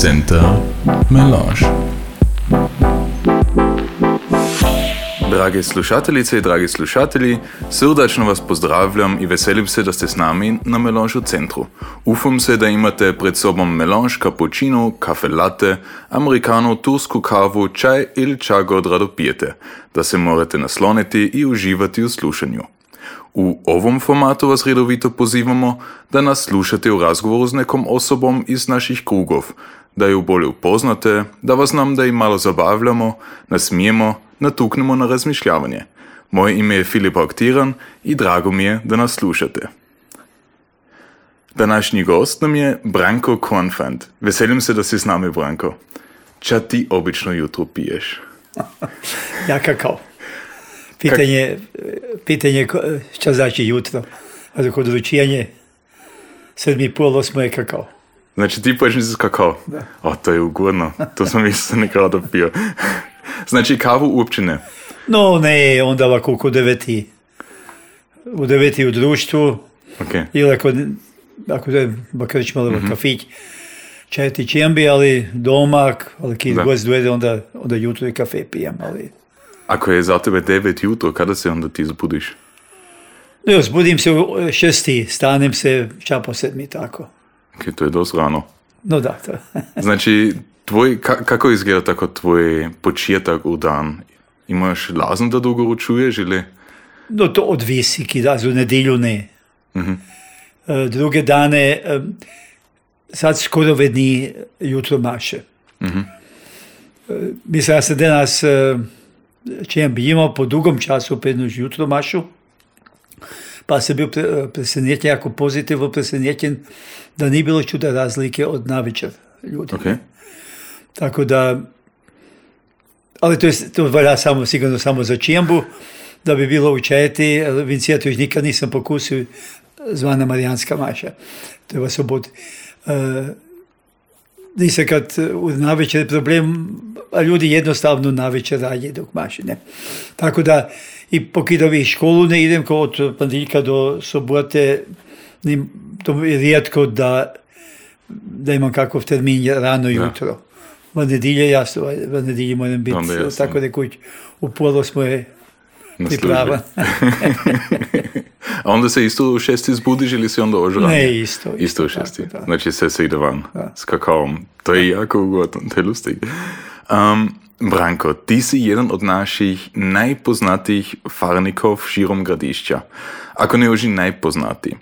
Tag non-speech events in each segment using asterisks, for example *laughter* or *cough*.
Centar Melange. Drage slušateljice i dragi slušatelji, srdačno vas pozdravljam i veselim se da ste s nami na Melange centru. Ufam se da imate pred sobom melange cappuccino, kafe latte, americano, tursku kavu, čaj ili čago rado pijete, da se morate nasloniti i uživati u slušanju. U ovom formatu vas redovito pozivamo da nas slušate u razgovoru s nekom osobom iz naših krugov, da ju bolje upoznate, da vas nam da i malo zabavljamo, nasmijemo, natuknemo na razmišljavanje. Moje ime je Filip Aktiran i drago mi je da nas slušate. Današnji gost nam je Branko Konfant. Veselim se da si s nami, Branko. Ča ti obično jutro piješ? ja kakao. Pitanje, pitanje šta znači jutro. A kod ručijanje sedmi pol, osmo je kakao. Znači ti počneš s kakao? Da. O, to je ugodno. To sam isto nekada pio. *laughs* Znači kavu uopće ne? No ne, onda ovako oko deveti. U deveti u društvu. Okay. Ili ako, ako je bakarić malo mm-hmm. kafić. Čaj ti čembi, ali doma, ali kad gost dovede, onda, onda jutro i kafe pijem, ali... Ako je za tebe 9 jutro, kada se onda ti zbudiš? No, zbudim se u šesti, stanem se ča po sedmi, tako. Kaj to je dosta rano. No, da. *laughs* znači, tvoj, ka, kako izgleda tako tvoj početek v dan? Imaš lazen, da dolgo učuješ ali? No, to odvisi, ki da za nedeljo ne. Uh -huh. uh, druge dane, um, sad skoro vedni jutro maše. Uh -huh. uh, mislim, da se danes, uh, če jim bijemo po dolgom času, predno že jutro mašu, pa se bio presenečen, jako pozitivno presenečen, da ni bilo čuda razlike od navečer ljudi. Okay. Tako da, ali to, je, to valja samo, sigurno samo za čijembu, da bi bilo u četi, Vincijatu još nikad nisam pokusio zvana Marijanska maša. To je vas obod. Uh, nisam kad u navečer problem, a ljudi jednostavno navečer radi dok maši, ne. Tako da, i pokidovi školu ne idem kao od ponedjeljka do sobote, to je rijetko da, da imam kakav termin rano jutro. V nedjelje jasno, v nedjelji moram biti, tako da kuć u polo smo je pripravan. *laughs* A onda se isto u šesti zbudiš ili si onda ožran? Ne, isto. Isto, u šesti. Tako, znači se se ide van da. s kakaom. To je jako ugodno, to je lustig. Um, Branko, ti si jedan od naših najpoznatijih farnikov širom gradišća. Ako ne už i najpoznatiji.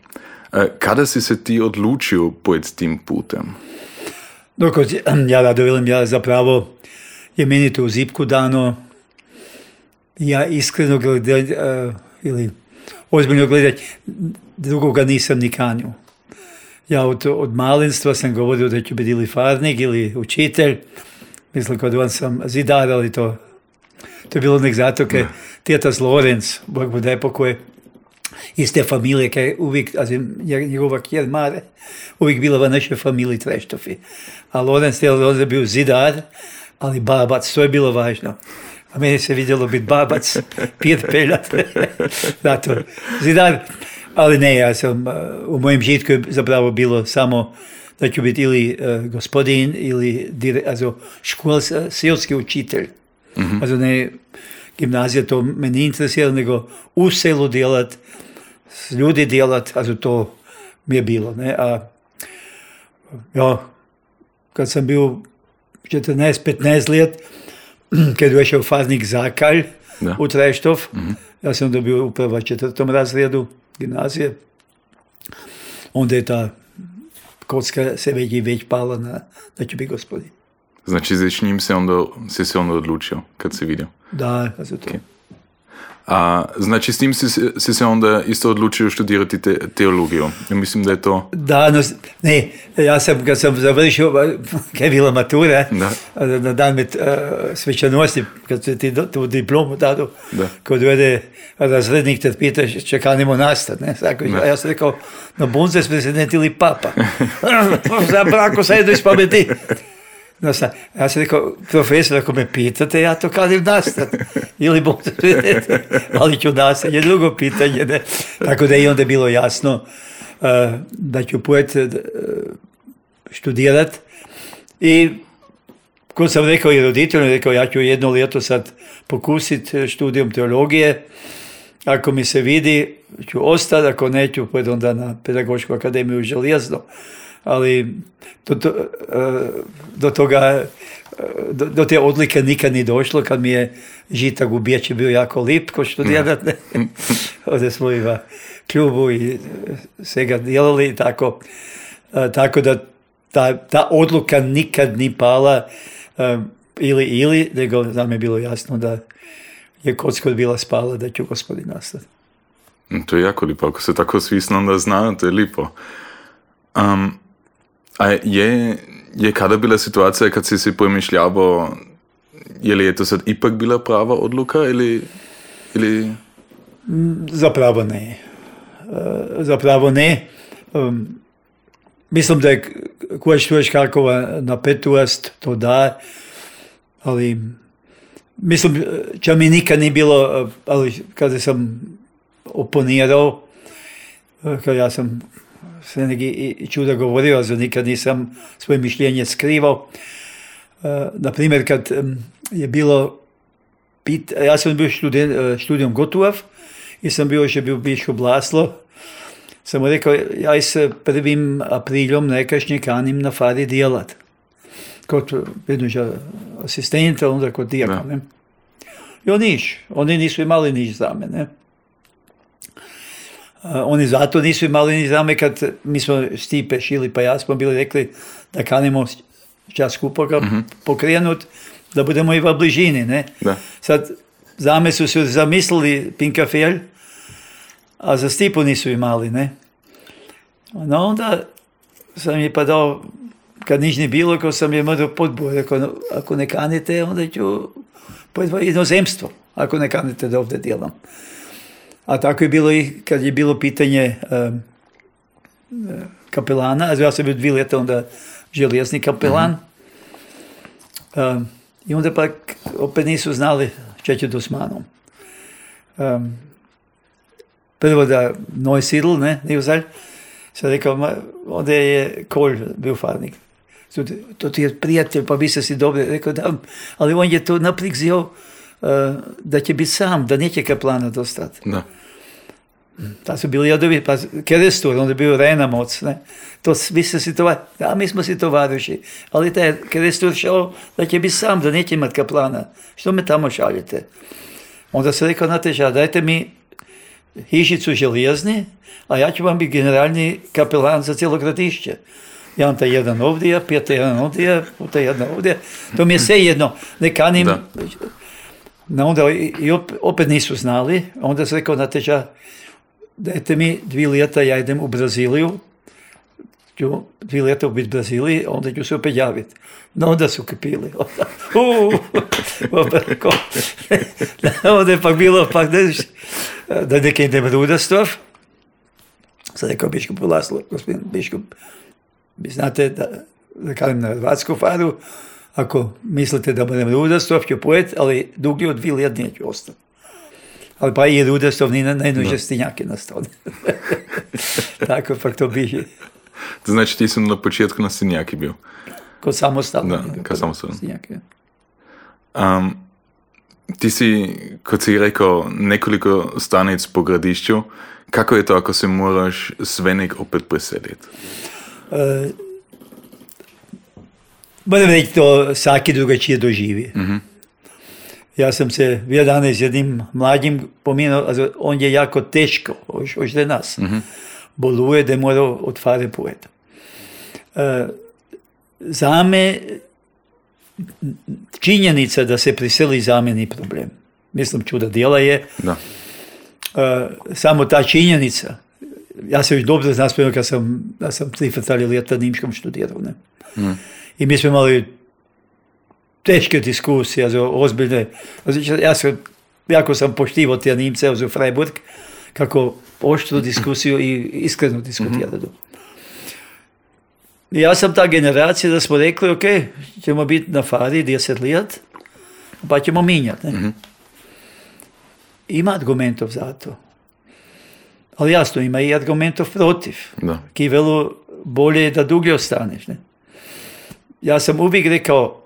Kada si se ti odlučio pojeti tim putem? Dok ja rado velim, ja zapravo je meni to u zipku dano. Ja iskreno gledam, uh, ili ozbiljno gledati, drugoga nisam ni kanju. Ja od, od malinstva sam govorio da ću biti ili farnik ili učitelj. Mislim, kod on sam zidar, ali to, to je bilo nek zato, kaj tjetas Lorenz, Bog mu daj pokoje, iz te familije, kaj uvijek, also, njegova kjer Mare, uvijek bila v našoj familiji Treštofi. A Lorenz je bio zidar, ali babac, to je bilo važno. A meni se vidjelo biti babac, *laughs* pir peljat. Zato, *laughs* zidar, ali ne, ja sam, u mojem žitku je zapravo bilo samo da ću biti ili uh, gospodin ili dire, also, škol, selski učitelj. Mm-hmm. Also ne, gimnazija to me nije interesira, nego u selu djelat, s ljudi djelat, also to mi je bilo. Ne? A ja, kad sam bio 14-15 let, *clears throat* kad je išao farnik Zakalj da. u Treštov, mm-hmm. ja sam dobio u prva četvrtom razredu gimnazije, onda je ta коцка се веќе веќе пала на, на ќуби господи. Значи, зачни им се ондо, се се ондо одлучил, кад се видел? Да, кад се тоа. Okay. A, znači, s tim si, si se onda isto odločil študirati te, teologijo. Ja, mislim, da je to. Da, no, ne, jaz sem, ko sem završil, *laughs* kaj je bila matura, da. na dan med uh, svečanosti, ko si ti to diplomo dal, ko dojde razrednik, te pitaš, če kaj nemo nastati. Jaz sem rekel, na bonce smo se netili papa. *laughs* Za brako se je doš pameti. Sa, ja sam rekao, profesor, ako me pitate, ja to kadim nastat. Ili bom ali ću nastat, je drugo pitanje. Ne? Tako da je i onda bilo jasno uh, da ću pojet uh, študirat I ko sam rekao i roditeljima, rekao ja ću jedno ljeto sad pokusiti studijom teologije. Ako mi se vidi, ću ostati, ako neću, pojed onda na pedagošku akademiju željezno. Ali do, to, e, do toga, e, do, do, te odlike nikad ni došlo, kad mi je Žita Gubijeć bio jako lip ko študirat. *laughs* Ovdje smo i klubu i svega djelali tako. E, tako da ta, ta odluka nikad ni pala ili ili, nego nam je bilo jasno da je kocka bila spala da ću gospodin nastati. To je jako lipo, ako se tako svisno onda zna, to je lipo. Um, a je, je kada bila situacija kad si si pomišljavao, je li je to sad ipak bila prava odluka ili... ili... Zapravo ne. Zapravo ne. Mislim da je koja štuješ kakova napetost, to da, ali mislim, če mi nikad ni bilo, ali kada sam oponirao, kada ja sam se neki i čuda govorio, ali nikad nisam svoje mišljenje skrivao. Na primjer, kad je bilo, pit, ja sam bio študijom študijom Gotuav i sam bio još bio biško Blaslo, sam mu rekao, ja se prvim apriljom nekašnje kanim na fari djelat. Kod jednog asistenta, onda kod dijaka. I on niš, oni nisu imali niš za mene. Oni zato nisu imali ni za me kad mi smo Stipe, Šili pa ja smo bili rekli da kanimo čas skupo ga mm pokrenut, da budemo i v bližini. Ne? Da. Sad, za me su se zamislili Pinkafelj, a za Stipu nisu imali, ne. No onda sam je pa dao, kad niš ni bilo, ko sam je mrdo podboj, rekao, ako ne kanite, onda ću pojeti inozemstvo, ako ne kanite da ovdje djelam. A tako je bilo i kad je bilo pitanje um, kapelana, ja sam bio dvije leta onda željezni kapelan. Um, I onda pak opet nisu znali što će do s manom. Um, prvo da Noj Sidl, ne, nije uzalj, sam rekao, ma, onda je Kolj bio farnik. To ti je prijatelj, pa bi se si dobro rekao, da, ali on je to naplikzio uh, da će biti sam, da neće kaplana dostati. Da. Ta su bili jadovi, pa Kerestur, onda je bio Rena moc, ne. To vi se si to, da, mi smo si tovariši, ali taj Kerestur šao da će biti sam, da neće imati kaplana. Što me tamo šaljete? Onda se rekao, znate dajte mi hišicu željezni, a ja ću vam biti generalni kapelan za cijelo gradišće. Ja vam taj jedan ovdje, pijete jedan ovdje, puta jedan ovdje. To mi je sve jedno. Ne kanim. Da. Onda i opet nisu znali. Onda se rekao, znate dajte mi dvije ljeta, ja idem u Braziliju, ću dvije ljeta biti u Braziliji, onda ću se opet javiti. No onda su kapili. *laughs* *laughs* onda je pak bilo, pak da neke idem Rudastrov, sad rekao biškup Laslo, gospodin biškup, vi znate da, da kalim na Hrvatsku faru, ako mislite da budem Rudastrov ću pojet, ali dugi od dvije ljeta neću ostati. Ali pa i Rudastrov ni najnuže stinjake na stone. *laughs* Tako pak to biže. To znači ti sam na početku na stinjaki bio? Kod samostalno. Da, kao samostalno. Um, ti si, kot si rekao, nekoliko stanic po gradišću. Kako je to ako se moraš Svenik opet preseliti? Uh, Moram reći to svaki drugačije doživi. Uh-huh. Ja sam se jedan s jednim mlađim pominao, on je jako teško, još za nas. Uh-huh. Boluje da mora otvarati poeta. Uh, za me činjenica da se priseli za meni problem. Mislim, čuda djela je. Da. Uh, samo ta činjenica, ja se još dobro znam kad sam, ja sam tri fatali ljeta Nimškom študirao. Ne? Mm. I mi smo imali teške diskusije, ozbiljne. Ja sam, jako sam poštivao te Nimce u Freiburg, kako oštru diskusiju i iskrenu diskutiraju. Mm-hmm. Ja sam ta generacija da smo rekli, ok, ćemo biti na fari 10 let, pa ćemo minjati. Mm-hmm. Ima argumentov za to. Ali jasno, ima i argumentov protiv. Da. Ki velu bolje je da dugo ostaneš. Ne? ja sam uvijek rekao,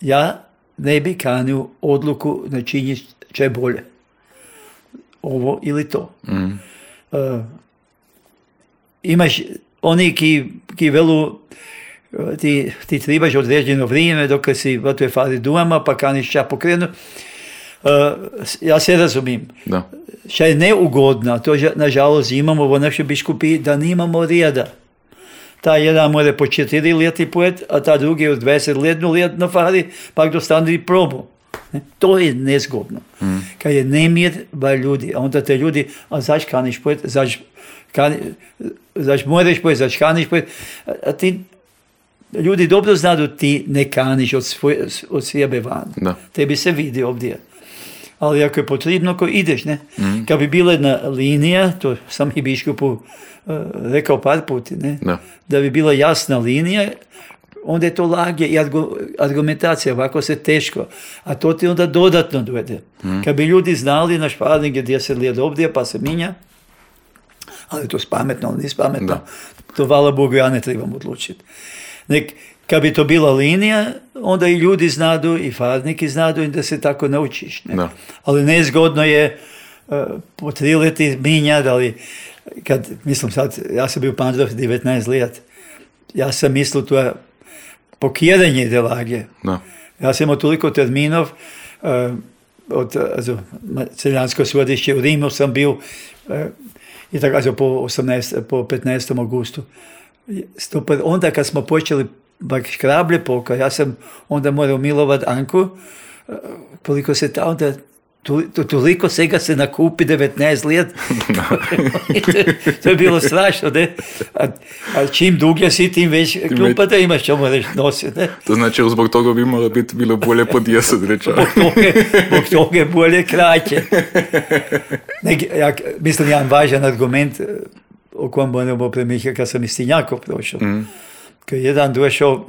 ja ne bi kanio odluku na činje če bolje. Ovo ili to. Mm. Uh, imaš oni ki, ki velu uh, ti, ti trebaš određeno vrijeme dok si v toj fazi dumama pa kaniš ča pokrenu. Uh, ja se razumim. Da. Šta je neugodno, to ža- nažalost imamo v našoj biskupi, da nimamo reda. Ta jedan more po četiri leti pojet, a ta drugi od 20 letnu let na fari, pa dostane probu. Ne, To je nezgodno. Kad je nemir ba ljudi, a onda te ljudi, a zaš kaniš pojet, zaš, kani, zaš moreš pojet, zaš kaniš pojet, a, a ti, ljudi dobro znaju ti ne kaniš od, svoje, od sebe van. Da. Tebi se vidi ovdje. Ali ako je potrebno, ko ideš, ne? Kad bi bila jedna linija, to sam i biškupu uh, rekao par puti, ne? Da. da bi bila jasna linija, onda je to lagje i argu- argumentacija, ovako se teško. A to ti onda dodatno dovede. Kad bi ljudi znali na šparning je 10 lijed ovdje, pa se minja, ali to je pametno, ali nis pametno. To hvala Bogu ja ne trebam odlučiti. Nek, kad bi to bila linija, onda i ljudi znadu i farniki znadu i da se tako naučiš. Ne? Da. Ali nezgodno je uh, po tri leti minjati, ali kad, mislim sad, ja sam bio u Pandorf 19 let, ja sam mislio to je pokjeranje delage. Da. Ja sam imao toliko terminov, uh, od also, celjansko svodišće u Rimu sam bio eh, i tako also, po, 18, po 15. augustu. Stupad, onda kad smo počeli bak škrablje poka, ja sam onda morao milovat Anku, eh, koliko se ta onda to, to, toliko svega se nakupi 19 let. *laughs* to je bilo strašno, ne? A, a čim dublje si, tim već klupa da imaš što moraš nositi, ne? To znači, zbog toga bi moralo biti bilo bolje po 10 reča. Zbog toga, zbog toga je bolje kraće. Nek, ja, mislim, jedan važan argument eh, o kojem moramo premišljati kad sam iz Tinjako prošao. Mm. Kad je jedan došao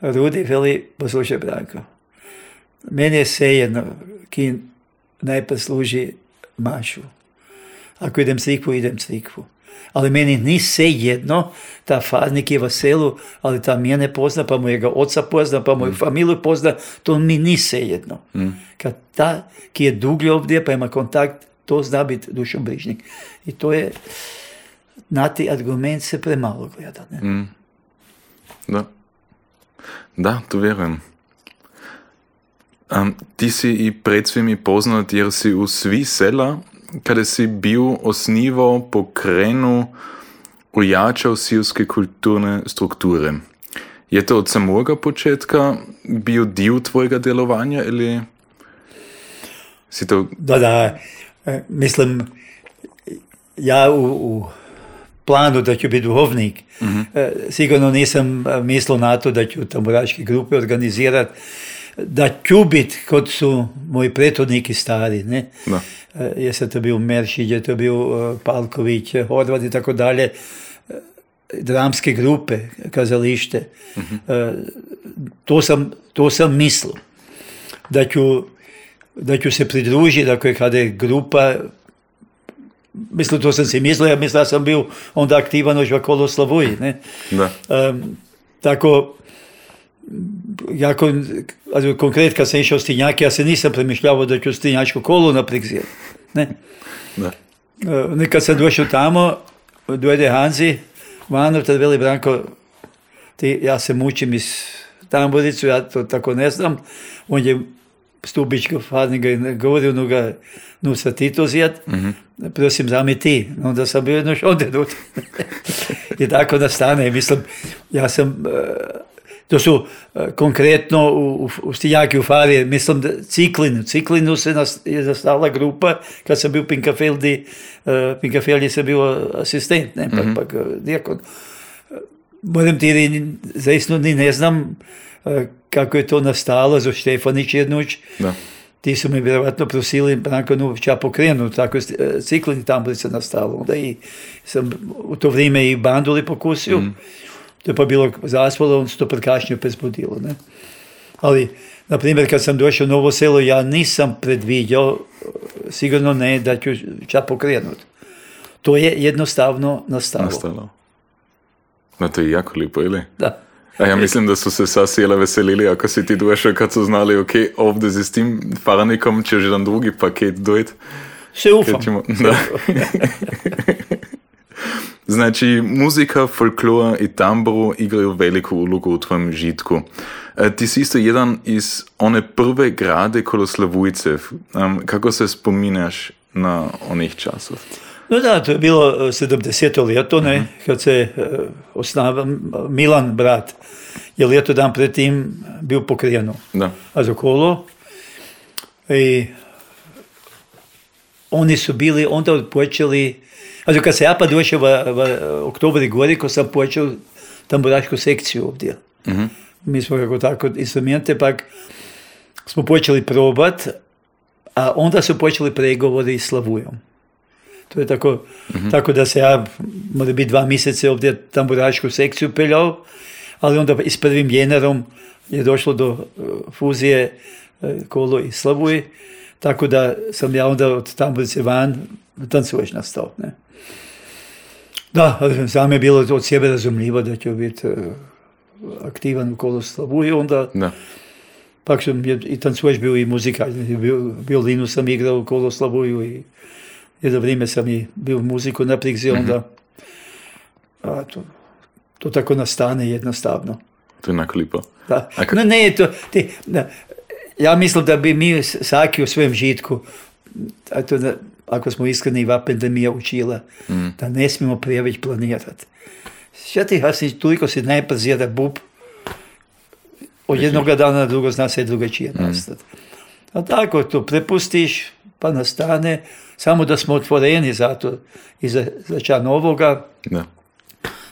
Rudi, veli, poslušaj Branko, meni je svejedno, ki najprej služi mašu. Ako idem crikvu, idem crikvu. Ali meni ni svejedno, ta farnik je selu, ali ta mene pozna, pa mojega oca pozna, pa moju familiju pozna, to mi ni svejedno. Kad ta, ki je duglje ovdje, pa ima kontakt, to zna biti dušobrižnik. I to je, na ti argument se premalo gleda. Ne? Da. Da, to vjerujem. Um, ti si i pred svimi poznat jer si u svi sela, kada si bil osnivo pokrenu ojačal silske kulturne strukture. Je to od samega početka bil del tvojega delovanja ili si to... Da, da, e, mislim, ja u, u planu da ću biti duhovnik, e, sigurno nisam e, mislio na to da ću tamburaške grupe organizirati, da ću biti kod su moji prethodniki stari, ne? Da. E, Jeste to bio Meršić, je to bio Palković, Horvat i tako dalje, dramske grupe, kazalište. E, To sam, to sam mislio. Da ću, da ću se pridružiti, je kada je grupa, mislim, to sam si mislio, ja mislim da sam bio onda aktivan još okolo Slavuji, ne? Da. Em, tako, jako, also, konkret kad sam išao Stinjake, ja se nisam premišljavao da ću Stinjačko kolo naprijed Ne? Da. E, Nekad sam došao tamo, dojde Hanzi, Vano, tad veli Branko, ti, ja se mučim iz tamburicu, ja to tako ne znam. On je stubičko farniga i govorio, no ga, no sa ti to zjad, prosim, zami ti. Onda sam bio jedno šonde *laughs* dut. I tako nastane, mislim, ja sam, e, to su e, konkretno u, u, Stiljaki u Fari, mislim da Ciklin, u Ciklinu se nas, je nastala grupa, kad sam bio u Pinkafeldi, uh, Pinkafeldi sam bio asistent, ne, pa, pa dijakon. Moram ti reći, zaista ni ne znam e, kako je to nastalo za Štefanić jednuć. Da. Ti su me vjerovatno prosili nakon ča pokrenu, tako je e, ciklini tamblica nastalo. Onda i sam u to vrijeme i banduli pokusio. To je pa bilo zaspalo, on se to prekašnjo prezbudilo. Ne? Ali, na primjer, kad sam došao u Novo selo, ja nisam predviđao, e, sigurno ne, da ću ča pokrenut. To je jednostavno nastalo. Nastalo. No to je jako lijepo, ili? Da. A ja mislim da su se sa sjela veselili ako si ti došao kad su znali ok, ovdje s tim faranikom će jedan drugi paket dojeti. Se ufam. Kad ćemo- da. Znači, muzika, folklor i tamburu igraju veliku ulogu u tvojem žitku. E, Ti si isto jedan iz one prve grade kolo Slavujcev. Em, kako se spominaš na onih časov? No da, to je bilo eh, 70. ljeto, ne, kad se eh, osnava Milan, brat, je ljeto dan pred tim bil pokrijeno. Da. A za kolo. I oni su bili onda počeli, also kad se ja pa došao v, v oktobri gori, ko sam počeo tamburašku sekciju ovdje. Mi smo kako tako instrumente, pak smo počeli probat, a onda su počeli pregovori s Slavujom. To je tako, tako da se ja, mora biti dva mjeseca ovdje tamburašku sekciju peljao, ali onda i s prvim jenerom je došlo do eh, fuzije eh, Kolo i Slavuj, tako da sam ja onda od tamburice van tancuješ nastao. Ne? Da, me je bilo od sebe razumljivo da ću biti eh, aktivan u Kolo Slavuju, onda Da. pak sam i tancuješ bio i muzika, bio, violinu sam igrao u Kolo Slavuju i jedno vrijeme sam i bio muziku na prigzi, onda a, to, to tako nastane jednostavno. To je onako lipo. Da. A ka- No ne, to, ti, da, ja mislim da bi mi s- svaki u svojem žitku, a to da, ako smo iskreni, i pandemija učila, da ne smijemo previše planirati. Šta ti, ja si, toliko si najpazira bub, od jednog dana na drugo zna se drugačije nastati. A tako to prepustiš, pa nastane, samo da smo otvoreni za to i za, za ča novoga, Da.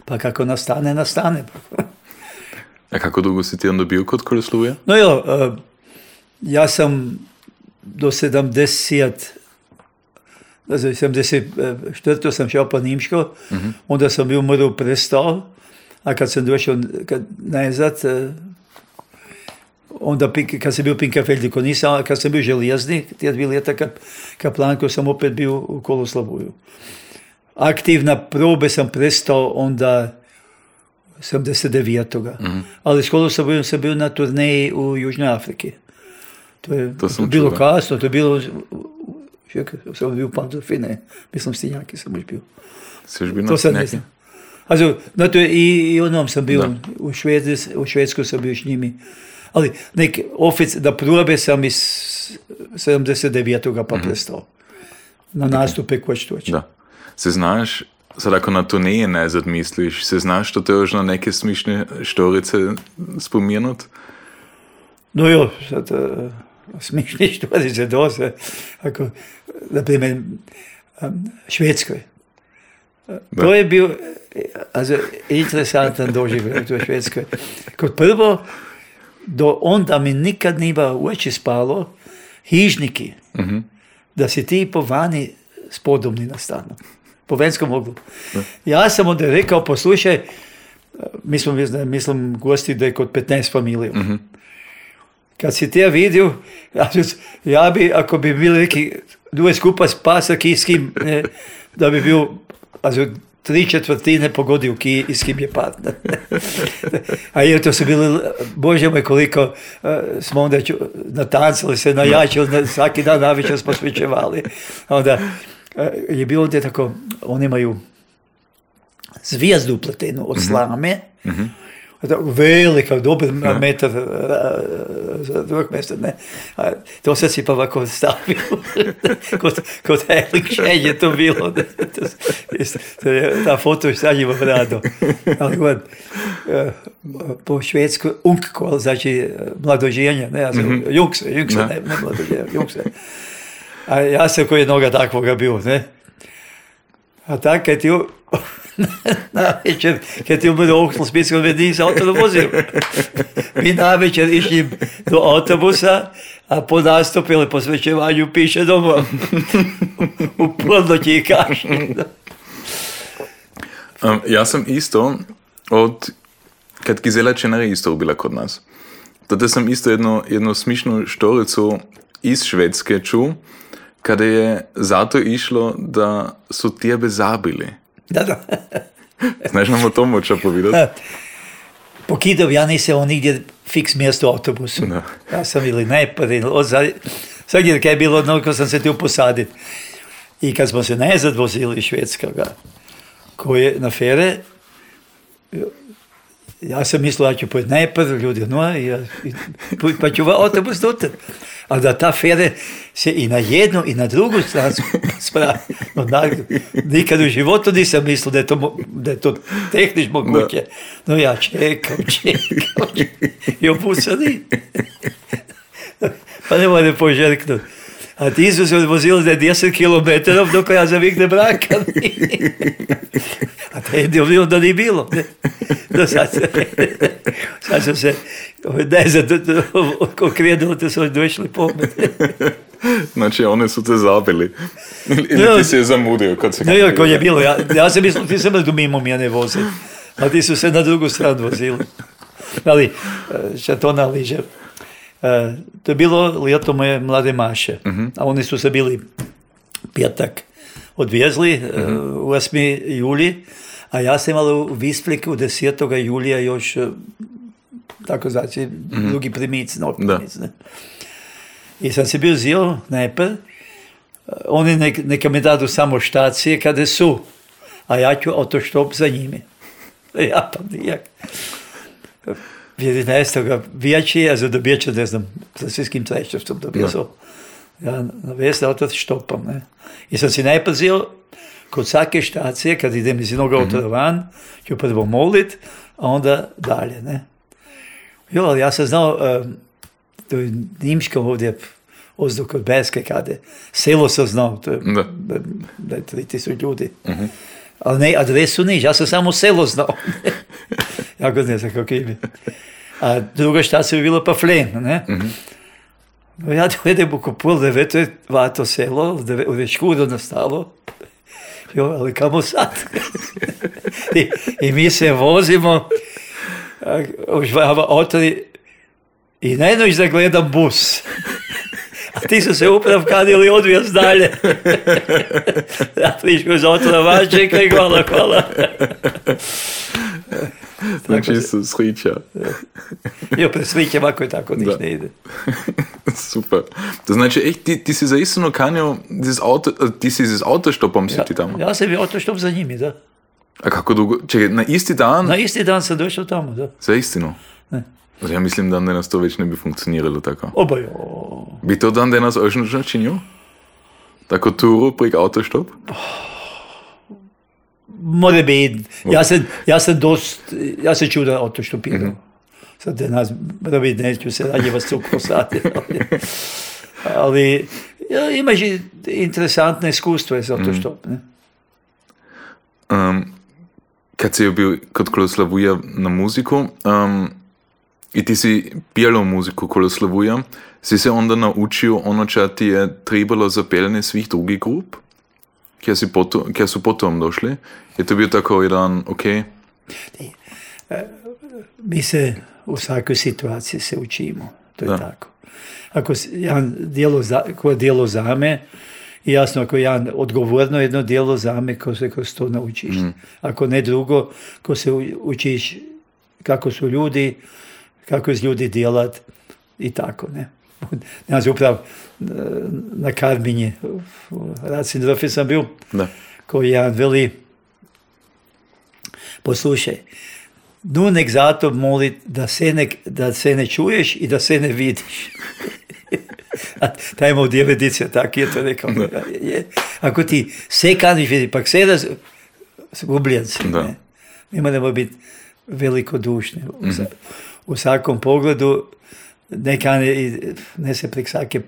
pa kako nastane, nastane. A kako dugo si ti onda bio kod Kolosluja? No jo, eh, ja sam do 70, do 74. sam šel pa Nimško, onda sam bil mrl prestol, a kad sam došel kad, nazad, eh, onda kad sam bil Pinkafeldi, ko nisam, kad sam bil željezni, tija dvije leta kad kaplanko sam opet bio u Koloslavuju. Aktivna probe sam prestao onda 79. Ali s Koloslavujom sam bio na turneji u Južnoj Afriki. To je To sam bilo čuo. kasno, to je bilo... Čekaj, sam bio u Pandorfine, mislim Stinjaki sam još bio. Si još bio na To neki? znam. Also, na to je i, i onom sam bio, Da. u, Švedzi, u Švedskoj sam bio s njimi. Ali nek ofic, da probe sam iz 79. pa prestao. Na nastupe koje što će. Da. Se znaš, sad ako na turneje nazad misliš, se znaš što te još na neke smišne štorice spomenut? No jo, sad, uh, smišni štorice dose, ako, na primjer, um, Švedskoj. Da. To je bio, eh, also, interesantan doživljaj u Švedskoj. Kot prvo, do onda mi nikad nije u oči spalo hižniki, da si ti po vani spodobni na stanu. Po venskom oglu. Ja sam onda rekao, poslušaj, mi smo, mislim, gosti da je kod 15 familija. Kad si te vidio, ja, ja bi, ako bi bili neki dvoje skupa spasa ki s kim, ne, da bi bil, also, tri četvrtine pogodio ki i s kim je partner. *laughs* A jer to su bili, bože moj koliko eh, smo onda ču- natancali se, najačili, na, svaki dan navečer smo svičevali. *laughs* Onda eh, je bilo onda tako, oni imaju zvijezdu upletenu od slame, Tako Velika, dobar metar a, za drugog mjesta, ne. A to sad si pa ovako stavio. *laughs* kod, kod je to bilo. ne. *laughs* To, to je, ta foto je imam rado. Ali god, e, po švedskoj unkko, znači e, mladoženje, ne, jukse, jukse, Da. ne, ne mladoženje, jukse. A ja sam koji jednoga takvoga bio, ne. Tako, kaj ti *laughs* Navečer, ker ti bodo okno spet vedeli z avtobusom. Mi navečer išli do avtobusa, a po nastopili posvečevanju piše doma. *laughs* V polnoči kaže. Um, jaz sem isto, od kad Gizela Čenar je isto ubila kod nas. Tada sam isto jedno, jedno smišnu štoricu iz Švedske čuo kada je zato išlo da su tebe zabili. Da, da. Znaš nam o tom moća povedati? pokidao, ja nisam on nigdje fiks mjesto u autobusu. Da. Ja sam ili od za- svagdje kad je bilo odnoliko sam se tu posaditi. I kad smo se nazad vozili iz Švedskoga, koje na fere, ja sam mislio da ću pojeti najprv, ljudi, no, ja, pa ću autobus dotat. A da ta fere se i na jednu i na drugu stranu *laughs* spravi. No, nikad u životu nisam mislio da je to, da je to tehnič moguće. No ja čekam, čekam, čekam. i opusani. *laughs* pa ne može požerknuti. A ti su se odvozili za 10 km dok ja zavikne brakan. A te je bilo da nije bilo. Ne? No sad, sad su se, ne znam, ko krenulo, te su došli pomet. Znači, one su te zabili. Ili Ne, ti si je zamudio kad se... No jo, ko je bilo, ja, ja sam mislio, ti se mrzdu mimo mene vozi. A ti su se na drugu stranu vozili. Ali, e, šta to. E, To je bilo ljeto moje mlade maše. A oni su se bili petak odvezli e, u 8. juli, a ja sam imala u Vispliku 10. julija još e, tako znači, drugi primic, no primic, ne. I sam se bio zio najprv, oni nek, neka mi dadu samo štacije kada su, a ja ću autoštop za njimi. *laughs* Ja pa nijak. 11. vijači, ja zadobio ću, ne znam, svjetskim trešćevstvom dobio Da. sam. Ja na vest autoštopom, ne. I sam si najpazio, kod svake štacije, kad idem iz jednog autora van, ću prvo molit, a onda dalje, ne. Jo, ali ja sam znao, em, to je Nimška ovdje, ozdo kod Beske, kada je. Selo sam znao, to je, Da. da, da je 3000 ljudi. Ali ne, adresu niš, ja sam samo selo znao. *laughs* ne znam kako ime. A druga štacija bi bilo pa Flen, ne? No ja dovedem oko pol devete, vato selo, u Večkudu nastalo. Jo, ali kamo sad? *laughs* I, I mi se vozimo, a, už vama otri, i najnoć da gledam bus. A ti su se uprav kadili odvijest dalje. *laughs* ja prišao za otra van, čekaj, hvala, hvala. *laughs* Znači su sliča. Jo, presličem ako je tako, niš ne ide. *laughs* Super. To znači, ej, ti, ti si zaistino kanio, auto, ti si z autoštopom si ti tamo. Ja sam bio otoštop za njimi, da. A kako dugo? Čekaj, na isti dan? Na isti dan sam došao tamo, da. Za istinu? Ne. Ja mislim, dan danas to već ne bi funkcioniralo tako. Obojo. Bi to dan danas ožno načinio? Tako turu prek autoštop? More biti. Ja sam, ja sam dost, ja sam čuda otoštopirao. Sad da nas, da biti, neću se radnje vas cukro sati. *laughs* Ali, ja, imaš interesantne iskustva za otoštop, ne? Um, kad si bil kot Koloslavuja na muziku um, i ti si pjelo muziku Koloslavuja, si se onda naučio ono čo ti je trebalo za peljanje svih drugih grup, kjer, si potom, kjer su potom došli? Je to bio tako jedan, ok, Mi se u svakoj situaciji se učimo. To je Da. tako. Ako jedan dijelo za, ko je dijelo za me, i jasno ako jedan odgovorno jedno dijelo za me, ko se kroz to naučiš. Ako ne drugo, ko se učiš kako su ljudi, kako iz ljudi djelat i tako, ne. *laughs* Ja sam upravo e, na Karminje, u Racindrofi sam bio, da. koji jedan veli, poslušaj, nu nek zato molit da se, ne, da se ne čuješ i da se ne vidiš. *laughs* A taj ima u djevedicija, tako je to rekao. Je. Ako ti se kaniš vidi, pak se raz, gubljen si. Da. Ne? Mi moramo biti velikodušni u, sa- u svakom pogledu, ne, kane, i ne se prek svake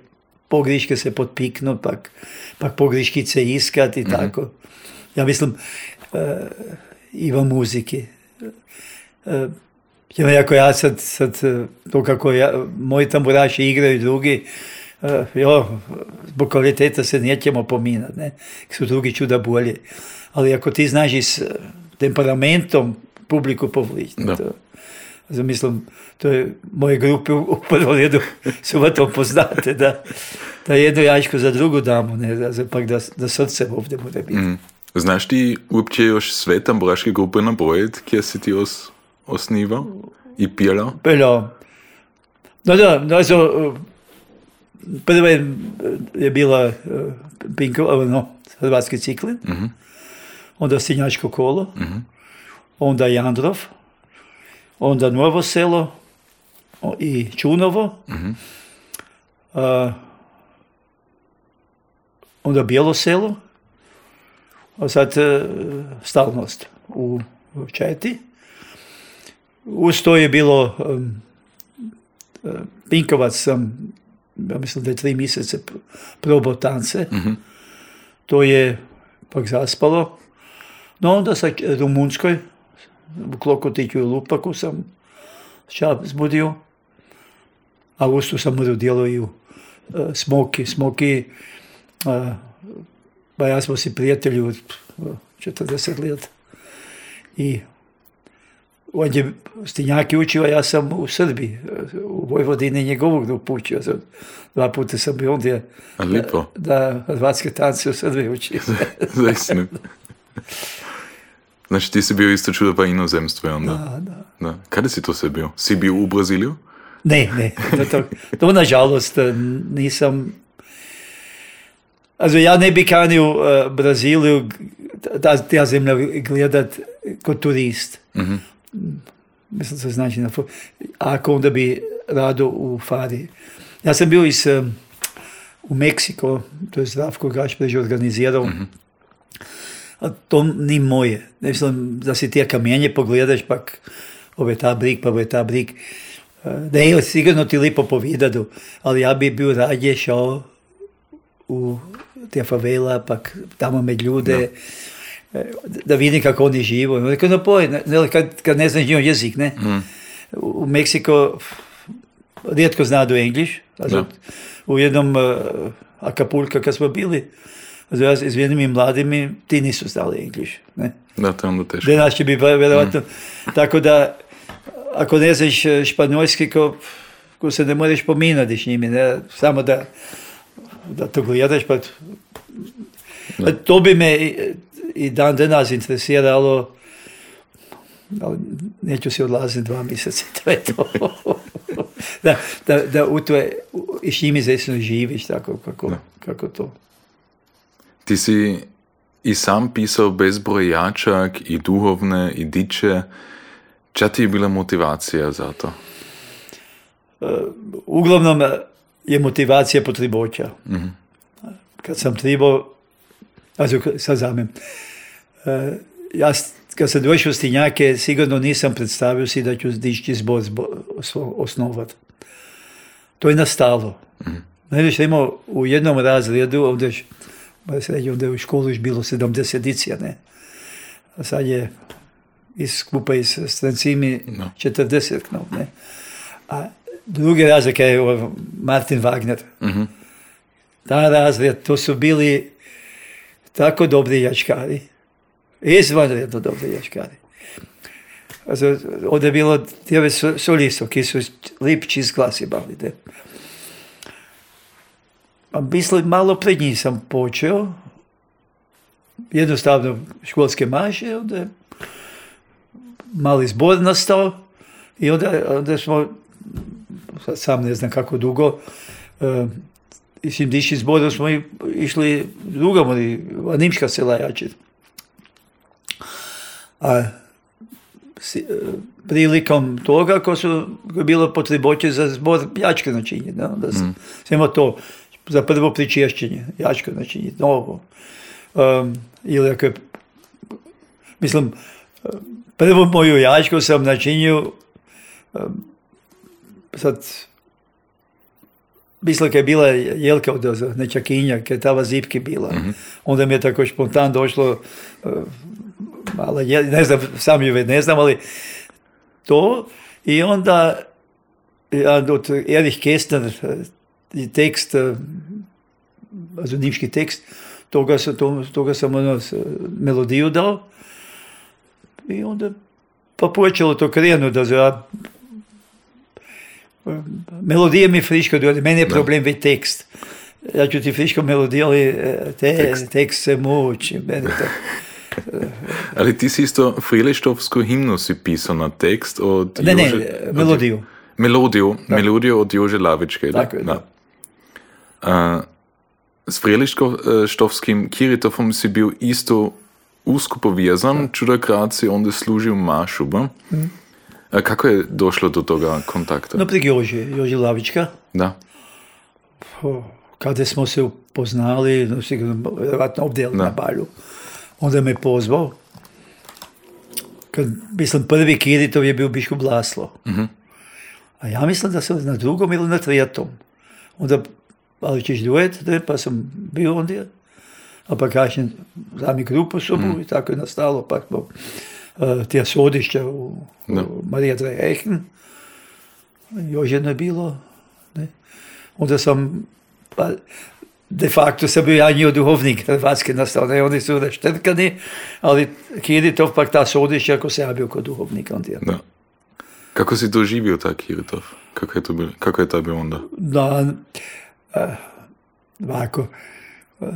pogriške se potpiknu, pak, pak pogriškice iskat i tako. Ja mislim, e, i u muziki. E, ja, ako ja sad, sad e, to kako ja, moji tamburaši igraju drugi, e, jo, zbog kvaliteta se nećemo pominati, ne, su drugi čuda bolje. Ali ako ti znaš i s temperamentom publiku povličiti, Zamislim, to je moj grupi v prvem redu, se v to poznate, da, da jedno jajčko za drugo damo, ne, da, ampak da, da srce ovdje mora biti. Mm. Znaš ti uopće još sve tamburaške grupe nabrojiti, kje si ti os, osnival i pjelo? Pjelo. No da, no, so, prva je, je bila eh, Pinko, eh, no, hrvatski ciklin, mm -hmm. onda Sinjačko kolo, mm -hmm. onda Jandrov, onda Novo selo i Čunovo, a, onda Bijelo selo, a sad e, stalnost u Četi. Uz to je bilo e, Pinkovac sam, ja mislim da je tri mjeseca pr- probao tance. To je pak zaspalo. No onda sa Rumunskoj, Klokotiću i Lupaku sam ča zbudio. A uz to sam urodilo i u e, Smoki. Smoki, e, pa ja smo si prijatelji od e, 40 let. I on je Stinjaki učio, a ja sam u Srbiji, u Vojvodini njegovog grupu učio. Dva puta sam bio ondje A lipo. da hrvatske tance u Srbiji učio. *laughs* *laughs* Znači ti si bio isto čudo pa inozemstvo je onda. Da, da. Da. Kada si to sve bio? Si bio u Braziliju? Ne, ne, to, to, to nažalost nisam... Also ja ne bi kanio uh, Braziliju, ta, ta zemlja gledat kod turist. Mislim, to znači, na, ako onda bi rado u Fari. Ja sam bio iz, um, u Meksiko, to je Zdravko Gašprić organizirao, a to ni moje. Ne mislim da si ti kamenje pogledaš, pak ove ta brik, pa ove ta brik. E, Ne, sigurno ti lipo povidadu, ali ja bi bio radije šao u te favela, pak tamo med ljude, e, da vidim kako oni živo. Oni kao, no poj, ne, kad, kad ne znaš njihov jezik, ne? U, u Meksiko rijetko znadu Engliš. Da. U jednom uh, Acapulco kad smo bili, ja s jednim mladimi, ti nisu znali Engliš. Ne? Da, to je onda teško. Da naši bi vjerojatno. Tako da, ako ne znaš e, španjolski, ko, ko se ne moraš pominati s njimi, ne? samo da, da to gledaš, pa A to bi me i, i dan danas interesiralo, ali neću si odlaziti dva mjeseca, to je to. *laughs* da, da, da u to je, i s njimi zaista živiš tako kako, kako to. Ti si i sam pisao bezbroj jačak i duhovne i diče. Ča ti je bila motivacija za to? Uglavnom e, je motivacija potriboća. Kad sam trebao, also sad zamem, E, ja kad sam došao Stinjake, sigurno nisam predstavio si da ću dišći zbor zbo- osno- osnovat. To je nastalo. Znaš, imao u jednom razredu, ovdje, se reći, ovdje u školu još bilo 70 edicija, ne? A sad je iz skupa i s strancimi No. 40 knov, ne? A drugi razred je Martin Wagner. Ta razred, to su bili tako dobri jačkari. Izvanredno dobri jačkari. Ovdje je bilo tjeve so- solisto, ki su lipči iz klasi bali. Ne? Mislim, malo pred njih sam počeo, jednostavno školske maše, onda je mali zbor nastao i onda, onda smo, sad sam ne znam kako dugo, uh, i s tim diši zborom smo i- išli drugom, ali nimška sela jačiti. A si- e, prilikom toga, ko su ko je bilo potreboće za zbor jačke načinje, da, da se, se ima to za prvo pričešćenje, jačke načinje, novo. Um, ili ako je, mislim, prvu moju jačku sam načinio, um, sad, mislim kad je bila jelka od nečakinja, kad je tava zipki bila, onda mi je tako spontan došlo, e, malo, je- ne znam, sam ju ne znam, ali to i onda ja, od Erich Kästner i tekst, eh, also nimški tekst, toga, sam- to, toga sam ono, melodiju dao i onda pa počelo to krenu da ja melodija mi friško dođe, meni je problem već tekst. Ja ću ti friško melodiju, ali eh, te, tekst. Tekst. se muči. Meni to. *laughs* Ali ti si isto Frileštovsku himnu si pisao na tekst od Ne, ne, Jože- od- melodiju. Melodiju, melodiju od Jože Lavičke. Tako je, da. A, s Frelištovskim Kiritofom si bil isto usko povezan, čudakrat si onda služil mašu. Ba? A kako je došlo do toga kontakta? No, prek Jože, Jože Lavička. Da. Kada smo se upoznali, no, sigurno, vjerojatno ovdje na balju, onda me pozvao. Kad, mislim, prvi Kiritov je bio Biškup Laslo. A ja mislim da sam na drugom ili na tretom. Onda, ćeš duet, ne, pa sam bio ondje. A pa kasnije zami grupu sobu i tako je nastalo. Pa smo uh, tija sodišća u, Da. u Marija Drejehn. Još jedno je bilo. Ne. Onda sam, pa, de facto sam bio ja njihov duhovnik Hrvatske nastane, oni su reštrkani, ali Kiritov pak ta sodišća ako se ja bio kod duhovnika ondje. da. Kako si doživio ta Kiritov? Kako je to bilo? Kako je to bilo onda? da, ovako, eh,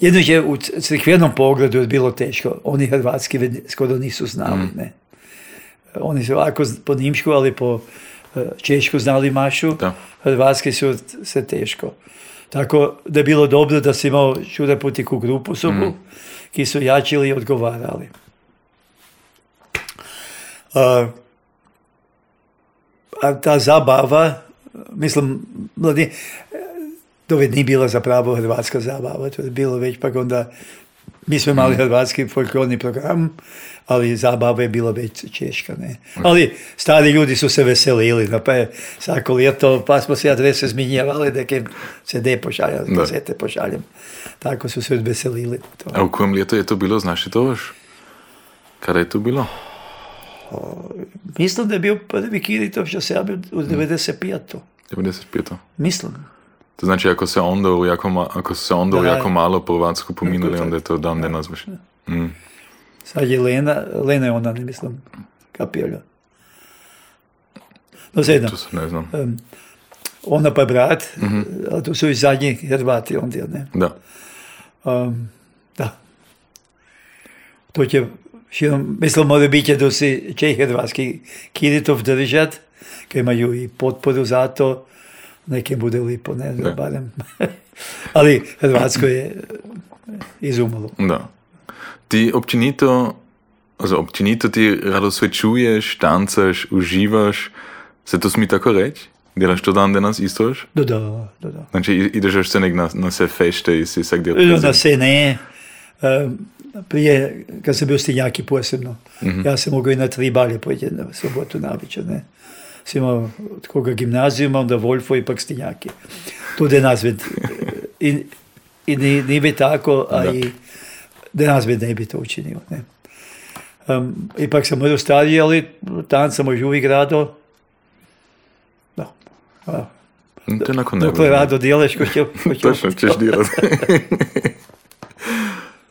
jedno je u crkvenom pogledu je bilo teško. Oni hrvatski skoro nisu znali, ne. Oni su ovako po nimšku, ali po eh, češku znali mašu. Da. Hrvatski su se teško. Tako da je bilo dobro da si imao čuda putiku grupu sobu, ki su jačili i odgovarali. A, a ta zabava, mislim, mladi, to već nije bila zapravo hrvatska zabava, to je bilo već pak onda, mi smo imali hrvatski folklorni program, ali zabava je bila već češka, ne. Ali stari ljudi su se veselili, no, pa je svako ljeto, pa smo se adrese zmijenjavali, neke CD pošaljali, Da. kasete pošaljem. Tako su se veselili. To. A u kojem letu je to bilo, znaš li to još? Kada je to bilo? Mislim da je bio prvi Kiritov što se javio u 95. 95. Mislim. To znači ako se onda u jako, ma, ako se onda u Da. jako malo po Hrvatsku pominuli, onda je to dan ne nazvaš. Mm. Sad je Lena, Lena je ona, ne mislim, kapirala. No sedam. To se ne znam. Em, ona pa brat, ali to su i zadnji Hrvati ondje, ne. Da. Um, da. To će, Še mislimo, da bi da vsi Čehi, Hrvatski, kjer to vdržati, ker imajo i potporu za to, nekaj bude lipo, ne, da barem. *laughs* Ali Hrvatsko je izumalo. Da. Ti občinito, also občinito ti rado svečuješ, tancaš, uživaš, se to smi tako reči? Delaš to dan danas isto? Da, da, da. Znači, ideš še nek na, na vse fešte in si vsak del. No, na vse ne. Um, prije, kad sam bio stinjaki posebno, ja sam mogao i na tri balje pojeti na sobotu navečer, ne. Sam imao od koga gimnazijuma, onda Wolfo i pak stinjaki. Tu da nazved. I, i ni, ni bi tako, a Da. i da nazved ne bi to učinio, ne. Em, ipak sam možda stariji, ali tan sam još uvijek rado. Da. A, To je nakon dokle rado djeleš, ko će... ko će- Točno, ćeš dirat. *laughs*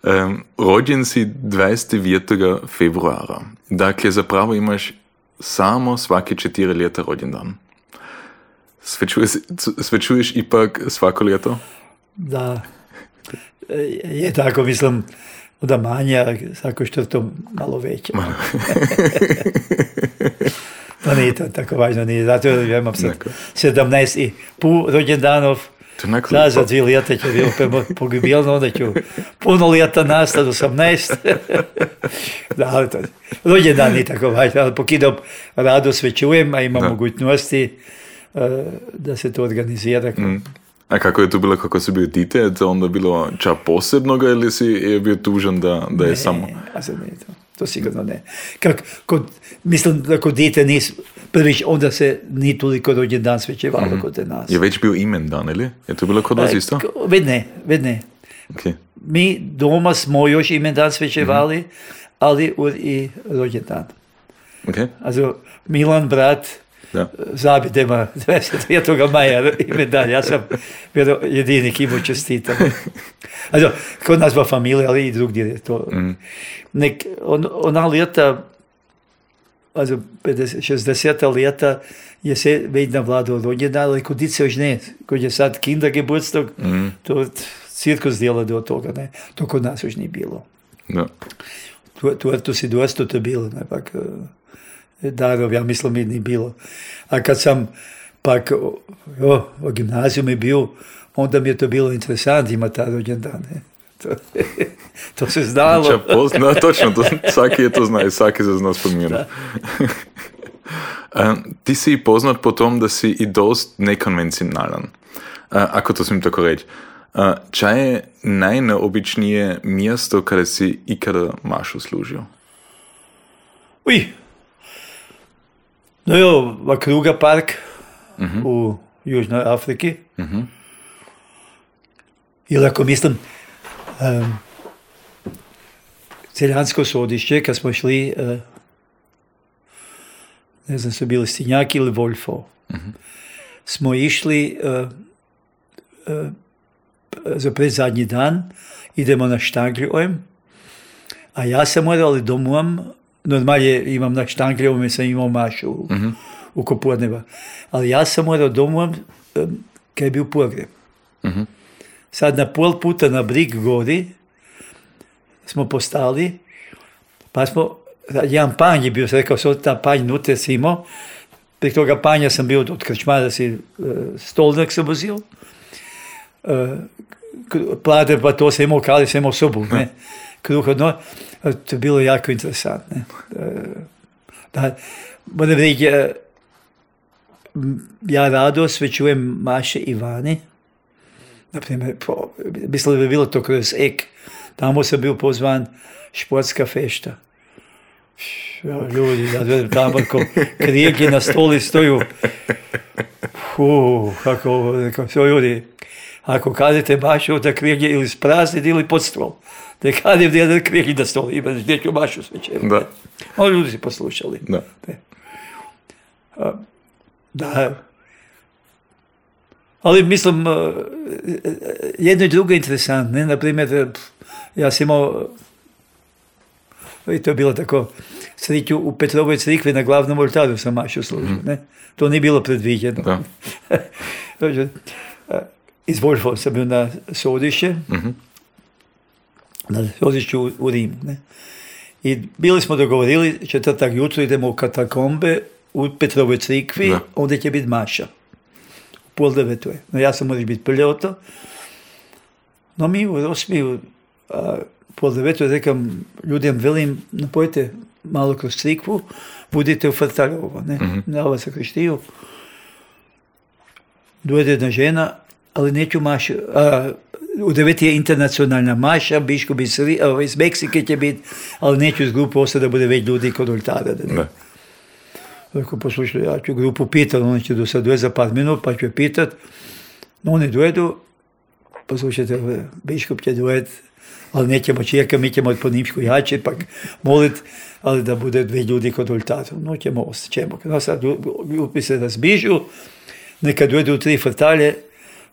um, rođen si 29. februara. Dakle, zapravo imaš samo svake četiri leta rođendan. Svečuješ, svečuješ ipak svako leto? Da, je tako, mislim, da manje, a svako što *laughs* to malo veće. Pa nije to tako važno, nije, zato ja imam sad Neko. 17 i pol rođendanov, da, za dvije ljeta će bilo pe- pogibilno, onda ću puno ljeta nastati, 18. *laughs* da, ali to, rođendan nije tako važno, ali pokidom rado svećujem, a imam mogućnosti e, da se to organizira. A kako je to bilo kako si bio dite? Je to onda bilo ča posebnoga ili si je bio tužan da, da je samo... Ne, a sad ne, to, to sigurno ne. Kak, kod, mislim da kod dite nis, prvić, onda se ni toliko rođendan svećevalo kod nas. Je već bio imen dan, ili? Je to bilo kod vas E, isto? Ved ne, ved ne. Okay. Mi doma smo još imendan svećevali, ali u, i rođendan. Okay. Also, Milan, brat, Da. zabidema 29. *laughs* maja imendan. Ja sam vjero, jedini ki mu čestitam. Also, kod nas va familija, ali i drugdje je to. Nek, on, ona ljeta, also 50, 60. ljeta je se već navladao rođendan, ali kod dice još ne. Kod je sad kindergeburtstag, to cirkus djela do toga, ne. To kod nas još nije bilo. Da. Tu, tu, tu si dosta to bilo, ne, pak e, darov, ja mislim, mi ni bilo. A kad sam pak o, o gimnaziju mi bio, onda mi je to bilo interesant ima ta rođendan. Ne. To, *laughs* to se znalo. Če pozna, točno, to, *laughs* svaki je to zna i svaki se zna spomenuti. Um, *laughs* ti si poznat po tom, da si i dost nekonvencionalan. Uh, ako to smijem tako reći. Uh, čaj je najneobičnije mjesto kada si ikada mašu služio? Uj. No, jo, v Kruga park uh -huh. v Južni Afriki. Uh -huh. Je lahko, mislim, ehm, um, celjansko sodišče, ki smo šli, uh, ne znam, so bili Stinjaki ali Wolfov. Uh mhm. -huh. Smo išli uh, uh, za predzadnji dan, idemo na Štagljujem, a ja sam moral domov normalje imam na Štangrijem, sam imao mašu u, u popodneva, ali ja sam morao domujem um, kad je bio pogreb. Sad na pol puta na Brig gori smo postali, pa smo, jedan panj je bio, sam rekao, sad ta panj nutre si imao, prek toga panja sam bio od krčmara si uh, stolnik sam vozil, uh, plade pa to sam imao, kali sam imao sobu, ne, kruh odno, Uh, to je bilo jako interesantno. Uh, da, moram reći, uh, m, ja rado sve čujem Maše i Vani, naprimjer, mislim da bi bilo to kroz ek, tamo sam bio pozvan športska fešta. Ljudi, ja gledam tamo ko krijegi na stoli stoju. Fu, kako, kako ljudi, ako kažete mašu da krijegi ili sprazniti ili pod stol. Da kadim da jedan krijegi na stoli, ima gdje ću mašu sve čemu. Da. Oni ljudi si poslušali. Da. Da. Ali mislim, uh, jedno i drugo je interesantno. Ne? Naprimjer, ja sam imao, i to je bilo tako, sreću u Petrovoj crikvi na glavnom oltaru sam mašu služio. Ne? To nije bilo predviđeno. Da. *laughs* Dođe, Iz Wolfova sam bio na sodišće, na sodišću u, u Rimu. Ne? I bili smo dogovorili, četvrtak jutro idemo u katakombe u Petrovoj crikvi, Da. onda će biti maša. U pol devetoj. No ja sam morao biti prije to. No mi u Rosmiju, a, pol devetoj rekam ljudem, velim, napojte malo kroz crikvu, budite u Frtarovo, ne, na ovo sa Krištiju. Dojde jedna žena, ali neću mašu, a, u devet je internacionalna maša, biškup iz, a, iz Meksike će biti, ali neću iz grupu ostati da bude već ljudi kod oltara. Da ne. Rekao, poslušaj, ja ću grupu pitat, oni će do sad doći za par minut, pa ću je pitat. No oni dojedu, poslušajte, biškup će dojet, ali nećemo čekati, mi ćemo po nimšku jače, pak molit, ali da bude dve ljudi kod oltara. No ćemo ostati, ćemo. No sad grupi se razbižu, neka dojedu tri frtalje,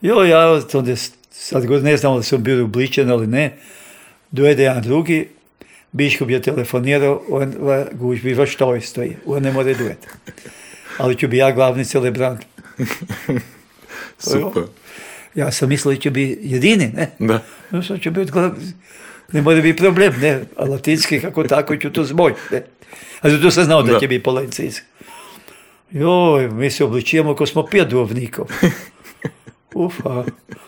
jo, ja onda s- sad god ne znam da sam bio ubličen ali ne, dojede jedan drugi, biškup je telefonirao, on va gužbi va štoj stoji, on ne more dojeti. Ali ću bi ja glavni celebrant. *laughs* Super. Ja sam mislio da će biti jedini, ne? Da. No sad će biti glavni, ne mora biti problem, ne? A latinski kako tako ću to zboj, ne? A zato sam znao da, Da. će biti polencijski. Joj, mi se obličujemo ako smo pet *laughs* duvnikov. Uf, a,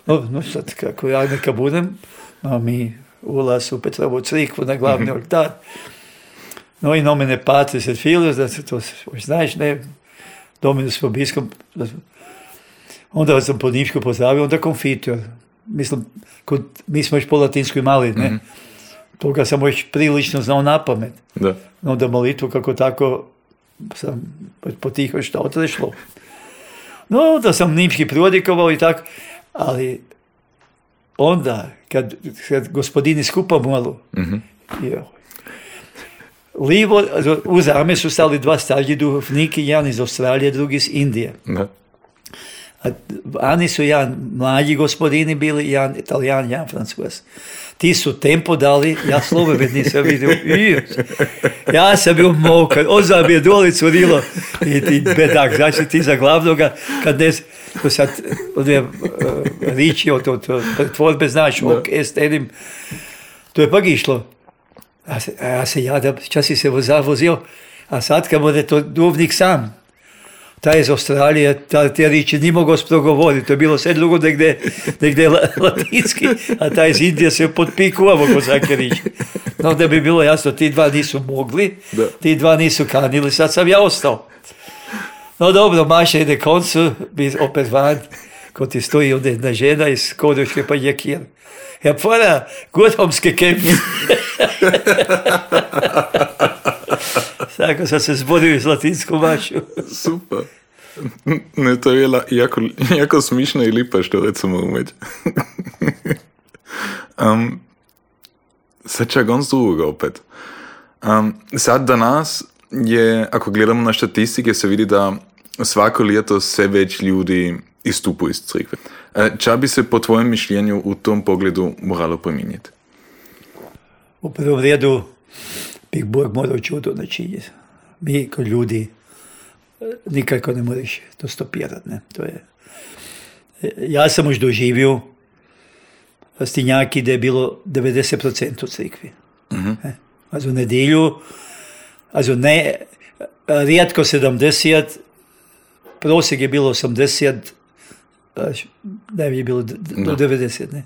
no, no sad kako ja neka budem, a mi ulaz u Petrovu crikvu na glavni oltar. No i nomine patris et filius, da se to znaš, ne, dominus smo- onda sam po njimšku pozdravio, onda konfitor. Mislim, kod, mi smo još po latinsku imali, ne, toga sam još prilično znao na pamet. Da. Onda molitvu kako tako sam potiho što otrešlo. No, da sam nimški prodjekovao i tako, ali onda, kad, kad gospodini skupa malo, joj, Livo, u zame su stali dva stariji duhovniki, jedan iz Australije, drugi iz Indije. Da. Ani su jedan mlađi gospodini bili, jedan italijan, jedan francuz. Ti su tempo dali, ja slobodno nisam vidio. Ja sam bio mokar, oza mi je doli curilo. I ti bedak, znači ti za glavnoga, kad ne, to sad, one uh, riči od, od pretvorbe, znaš, ok, est enim, to je pak išlo. A, se, a ja se jadam, časi se voza, vozio, a sad kad bude to duvnik sam, taj iz Australije, ta, te riči ni mogao sprogovoriti, to je bilo sve drugo negdje, negdje la- latinski, a taj iz Indije se potpikuvao ko svake riči. No da bi bilo jasno, ti dva nisu mogli, Da. ti dva nisu kanili, sad sam ja ostao. No dobro, Maša ide koncu, bi opet van, ko ti stoji ovdje jedna žena iz Kodoške pa je kjer. Ja pora, gotomske kemije. *laughs* Tako sam se zborio z latinsko mašo. *laughs* Super. Ne, to je bila jako, jako smišna i lipa što recimo umeđu. *laughs* um, sad čak on drugoga opet. Um, sad danas je, ako gledamo na statistike, se vidi da svako leto sve već ljudi istupu iz crkve. E, Ča bi se po tvojem mišljenju u tom pogledu moralo promijeniti? U prvom redu bi Bog morao čudo načiniti. Mi kao ljudi e, nikako ne možeš to stopirati. Ne? To je, e, ja sam už doživio stinjaki da je bilo 90% u crkvi. E, A za nedjelju, a za ne, rijetko 70, prosjek je bilo 80, a š- ne je bilo do 90. Ne?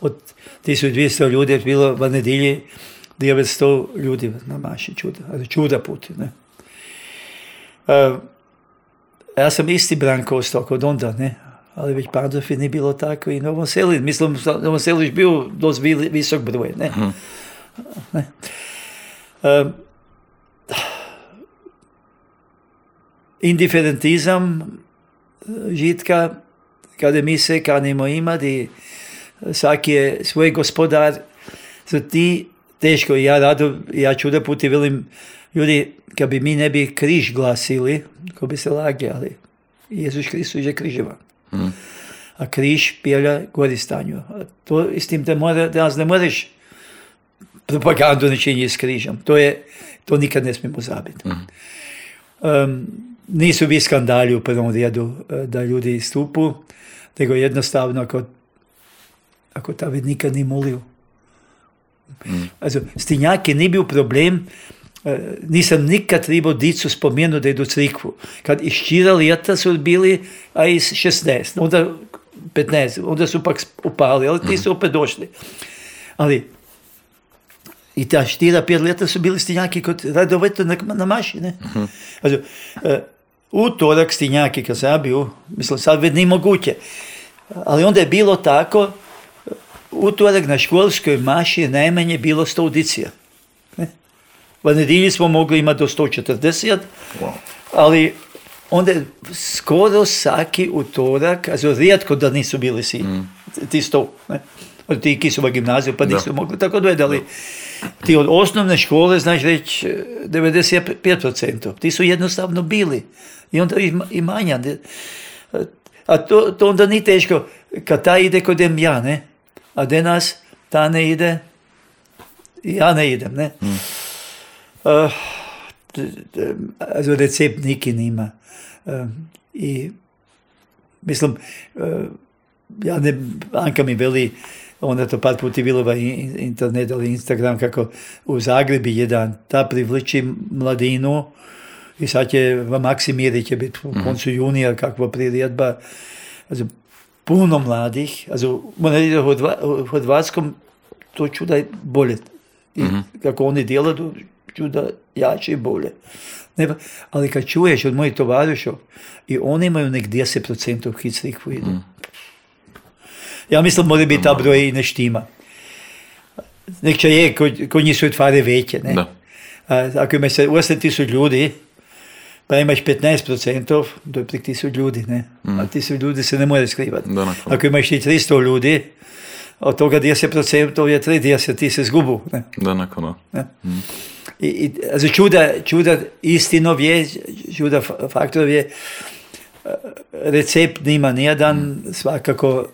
Od 1200 ljudi je bilo v nedjelji 900 ljudi na maši čuda, ali čuda puti. Ne? E, ja sam isti branko ostao kod onda, ne? ali već Pandofi nije bilo tako i Novom Seli, mislim, Novom Seli je bio dosta vi- visok broj, ne? ne? E, indiferentizam e, žitka, kada mi se kanimo imati, svaki je svoj gospodar, za ti teško, ja rado, ja čuda puti velim, ljudi, kad bi mi ne bi križ glasili, ko bi se lagali, Jezus Kristus je križevan. A križ pjelja gori stanju. A to s tim da mora, danas ne moraš propagandu načiniti s križom. To je, to nikad ne smijemo zabiti. Um, nisu vi skandali u prvom redu eh, da ljudi istupu, nego jednostavno ako, ako ta nikad ni molio. Also, stinjaki ni bil problem, eh, nisam nikad trebao dicu spomenuti da idu u crikvu. Kad iz čira leta su bili, a iz 16, onda 15, onda su pak upali, ali ti su opet došli. Ali i ta štira, pet leta su bili stinjaki kod redovito na, na maši, ne? Also, e, utorak stinjaki, kad sam ja bio, mislim, sad već nije moguće. Ali onda je bilo tako, utorak na školskoj maši je najmanje bilo 100 audicija. Ne? V nedjelji smo mogli imati do 140, Wow. ali onda je skoro svaki utorak, also rijetko da nisu bili svi, ti sto, ne? Od ti ki su v gimnaziju pa nisu mogli tako dojeti, ali ti od osnovne škole, znaš reći, eh, 95%, ti su jednostavno bili. I onda i, manja. ne? A to, to onda nije teško, kad ta ide kod ja, ne? A denas ta ne ide, ja ne idem, ne? D- d- also recept neki nima. Eh, I mislim, eh, ja ne, Anka mi veli, onda to par puti bilo internet ili Instagram, kako u Zagrebi jedan, ta privliči mladinu i sad je v Maksimiri će biti u koncu junija kakva priredba. Also, puno mladih, also, reći da u Hrva- u Hrvatskom to čuda je bolje. I kako oni djelaju, čuda jače i bolje. Ne, pa- ali kad čuješ od mojih tovarišov i oni imaju nek 10% hit crikvu idu. Ja mislim mora biti ta broj i ne štima. Nek će je, kod, kod njih su tvare veće, ne? Da. A, ako imaš se 8 tisuć ljudi, pa imaš 15%, to je prek tisuć ljudi, ne? A tisuć ljudi se ne more skrivati. Da. Ako imaš i 300 ljudi, od toga 10% je 30, ti se zgubu, ne? Da, nakon. Ne? I, i, also čuda, čuda istinov je, čuda fa- faktorov je, recept nima nijedan, svakako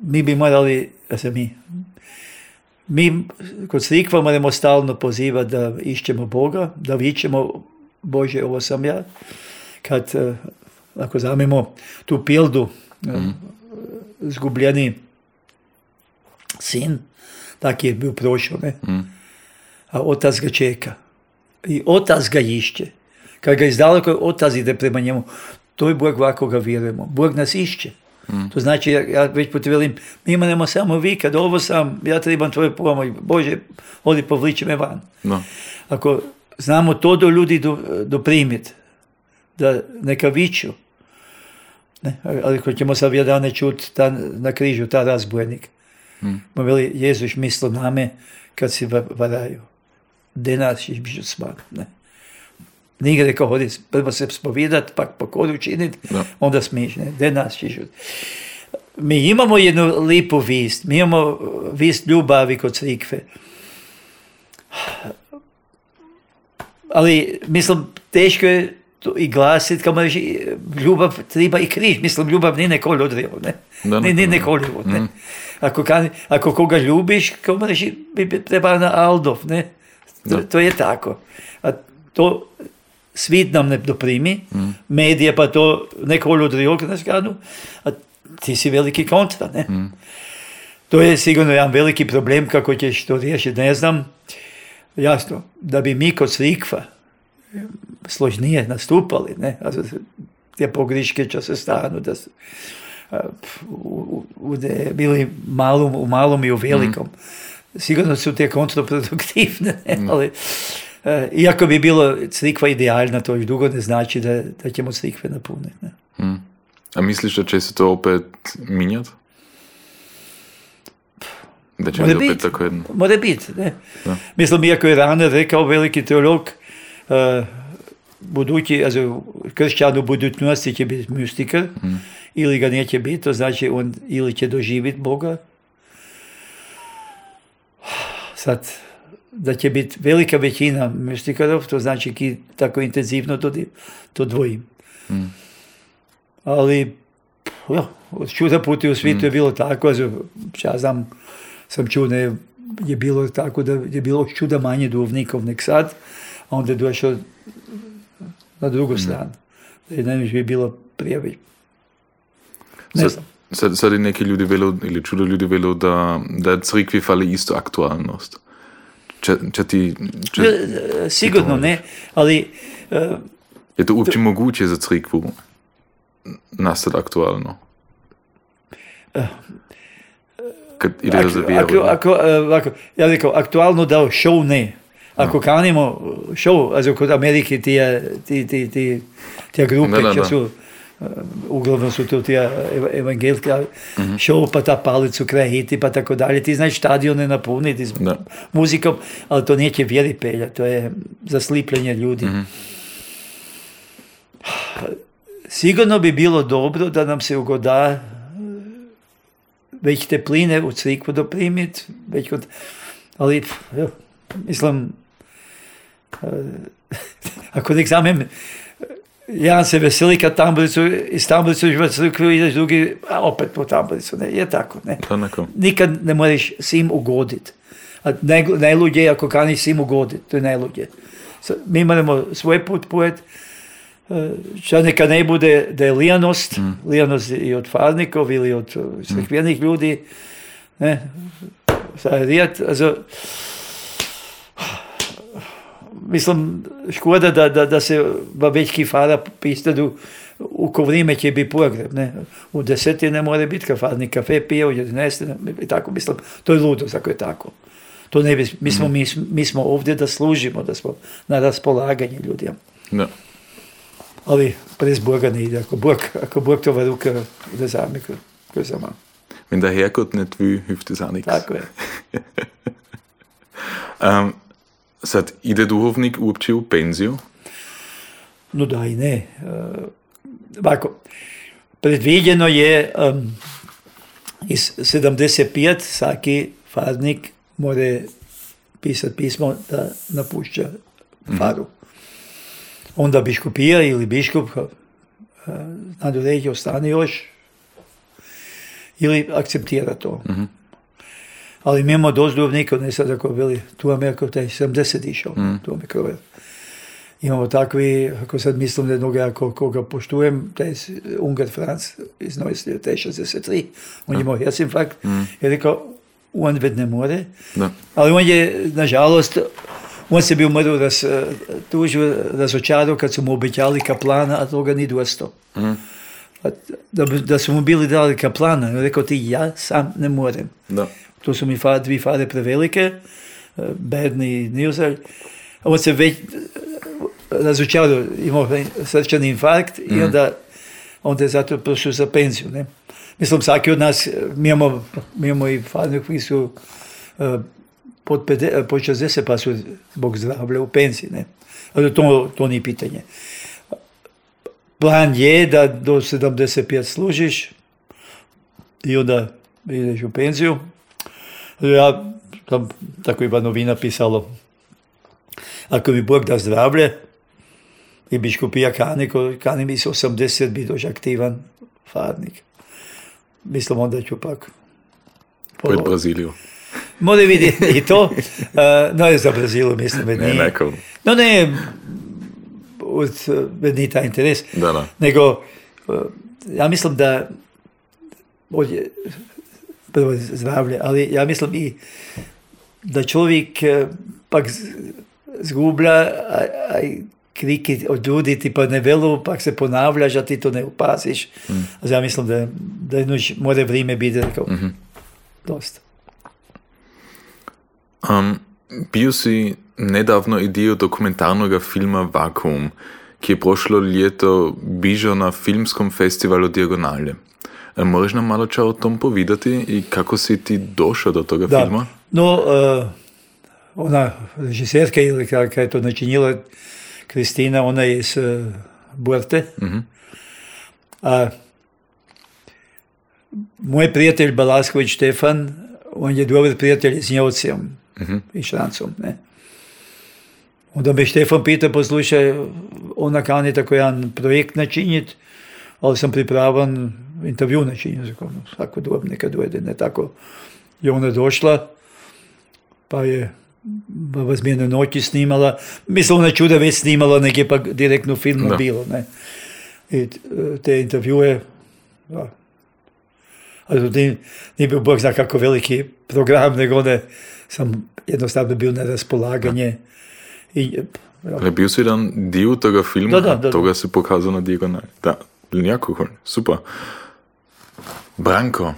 mi bi morali, also mi, mi kod crikva moramo stalno pozivati da išćemo Boga, da vičemo Bože, ovo sam ja. Kad, eh, ako zamemo tu pildu, eh, zgubljeni sin, tak je bio prošao, ne? A otac ga čeka. I otac ga išće. Kad ga izdaleko otac ide prema njemu, to je Bog ovako ga vjerujemo. Bog nas išće. To znači, ja, ja već put velim, mi imamo samo vikad, ovo sam, ja trebam tvoju pomoć, Bože, odi povliči me van. No. Ako znamo to do ljudi do, doprimiti, da neka viču, ne, ali ako ćemo sad čuti ta, na križu, ta razbojnik. Mm. veli, Jezus mislo name kad si va- varaju. De nas ćeš biću smak. Ne. Nije rekao, hodi prvo se spovidat, pak pokoru činit, Da. onda smiješ, ne, de nas ćeš. Mi imamo jednu lipu vist, mi imamo vist ljubavi kod crikve. Ali, mislim, teško je to i glasit, kao reći, ljubav treba i križ. Mislim, ljubav nije nekolodrivo, ne? Da, Nije nije neko- nekoljivo, ne? Ako, kan, ako koga ljubiš, kao reći, bi treba na Aldov, ne? To, to je tako. A to svit nam ne doprimi, medije pa to nekolodrivo, na skanu, a ti si veliki kontra, ne? To je sigurno jedan veliki problem kako ćeš to riješiti, ne znam. Jasno, da bi mi kod crikva složnije nastupali, ne? A te pogriške će se stanu, da a, u, u, bili malom, u malom i u velikom. Sigurno su te kontraproduktivne, *laughs* ne? ali e, iako bi bilo crikva idealna, to još dugo ne znači da, da ćemo crikve napuniti. Ne? A misliš, da će se to opet minjati? Da će Mora biti tako jedan... Mora biti, ne? Da. Mislim, iako je Rane rekao veliki teolog, uh, budući, also, kršćan u budućnosti će biti mistikar, ili ga neće biti, to znači on ili će doživjeti Boga. Sad, da će biti velika većina mistikarov, to znači ki tako intenzivno to, to dvojim. Ali, ja, od čuda puti u svijetu je bilo tako, also, ja znam, sam čuo da je, je bilo tako da je bilo čuda manje duvnikov nek sad, a onda je došao na drugu stranu. Da je najviše bi bilo prije već. Ne znam. sad, sad je neki ljudi velo, ili čudo ljudi velo, da, da crkvi fali isto aktualnost. Če, če ti, če, E, Sigurno ne, ali e, je to uopće moguće za crkvu nastati aktualno? Kad ide za ako, ako, ako, e, ja rekao, aktualno da show ne. Ako kanimo show, also kod Amerike ti, ti, ti, ti, ti grupe, Da, da, su, e, uglavnom su to ti evangelika, show pa ta palicu kraj hiti pa tako dalje, ti znaš stadione napuniti s Da. muzikom, ali to neće vjeri pelja, to je zaslipljenje ljudi. Sigurno bi bilo dobro da nam se ugoda e, već te pline u crikvu doprimit, već kod, ali, evo, mislim, e, *laughs* ako nek zamem, jedan se veseli kad tamburicu, iz tamburicu už v crkvu ideš, drugi, a opet po tamburicu, ne, je tako, ne. Da, neko. Nikad ne možeš svim ugoditi. A naj, najluđe je ako kaniš svim ugoditi, to je najluđe. Mi moramo svoj put pojet, Ča neka ne bude da je lijanost, lijanost i od farnikov ili od crkvenih ljudi, ne, rijet, also, mislim, škoda da, da, da se babečki fara pistadu u ko vrijeme će biti pogreb, ne. U deseti ne mora biti kafarni kafe pije, u 11 ne, i tako, mislim, to je ludo ako je tako. To ne bi, mi smo, mi, mi smo ovdje da služimo, da smo na raspolaganje ljudima. Da. Ali brez Boga ne ide. Ako Bog, ako Bog to v ruke vzame, ko, ko je sama. Wenn *laughs* der Herrgott nicht will, hilft es auch nichts. Tako je. Um, sad, ide duhovnik uopće u penziju? No da i ne. Uh, ovako, predviđeno je um, iz 75 svaki farnik more pisati pismo da napušća faru. Onda biškupija ili biškup uh, nadoređe ostane još ili akceptira to. Ali mi imamo dosta duvnika, ne sad ako bili tu Ameriku, taj 70 išao, tu Ameriku. Imamo takvi, ako sad mislim da jednoga ako, koga poštujem, taj Ungar Franc iz Neuslija, taj 63, on je imao herzinfarkt, je rekao, on već ne more. Da. Ali on je, nažalost, on se bi umrl raz, tužio, razočarao kad su mu obećali kaplana, a toga ni dosto. A Da, da su mu bili dali kaplana, on je rekao ti ja sam ne morem. Da. To su mi fa, dvi fare prevelike, eh, Berni i Nilsar. On se već eh, razočarao, imao srčani infarkt i onda, onda je zato prošao za penziju. Ne? Mislim, svaki od nas, eh, mi imamo, mi imamo i farne koji su eh, pod, pede, eh, pod 60 pa su zbog zdravlja u penziji. Ne? Ali to, to nije pitanje. Plan je da do 75 služiš i onda ideš u penziju. Ja tam tako ima novina pisalo. Ako mi Bog da zdravlje i biškupija kani, ko kani mi se 80 bi doš aktivan farnik. Mislim onda ću pak. Pred Braziliju. Mora vidjeti i to. *laughs* Uh, no je za Brazilu, mislim, Ne, nije. neko. No ne, od, uh, nije taj interes. Da, da. Nego, uh, ja mislim da ovdje, prvo zdravlje, ali ja mislim i da čovjek eh, pak zgublja, a, a i kriki od ljudi ti pa ne velu, pak se ponavljaš, a ti to ne upaziš. A ja mislim da, da jedno ž- mora vrijeme biti rekao, dosta. Um, bil si nedavno i dio dokumentarnog filma Vakuum, ki je prošlo ljeto bižao na filmskom festivalu Diagonalje. E, Možeš nam malo čao o tom povedati i kako si ti došao do toga Da. filma? No, uh, ona režiserka ili kako je to načinila, Kristina, ona je iz uh, Borte. A moj prijatelj Balasković Štefan, on je dobar prijatelj s Njevcem i Šrancom. Ne? Onda me Štefan pita, poslušaj, ona kani tako jedan projekt načiniti, ali sam pripravan intervju načiniti. Rekao, "No, Svako dob neka dojde, ne tako. I ona je došla, pa je Baba Zmijene noći snimala. Mislim, ona čuda već snimala, nek je pa direktno filmu Da. bilo. Ne? I t- te intervjue, da. Ali to nije, nije bio Bog zna kako veliki program, nego ne, sam jednostavno bio na raspolaganje. I, ja, bil si jedan dio toga filma, Da, da, da, toga se pokazao na Diagonalje. Da, jako cool, super. Branko,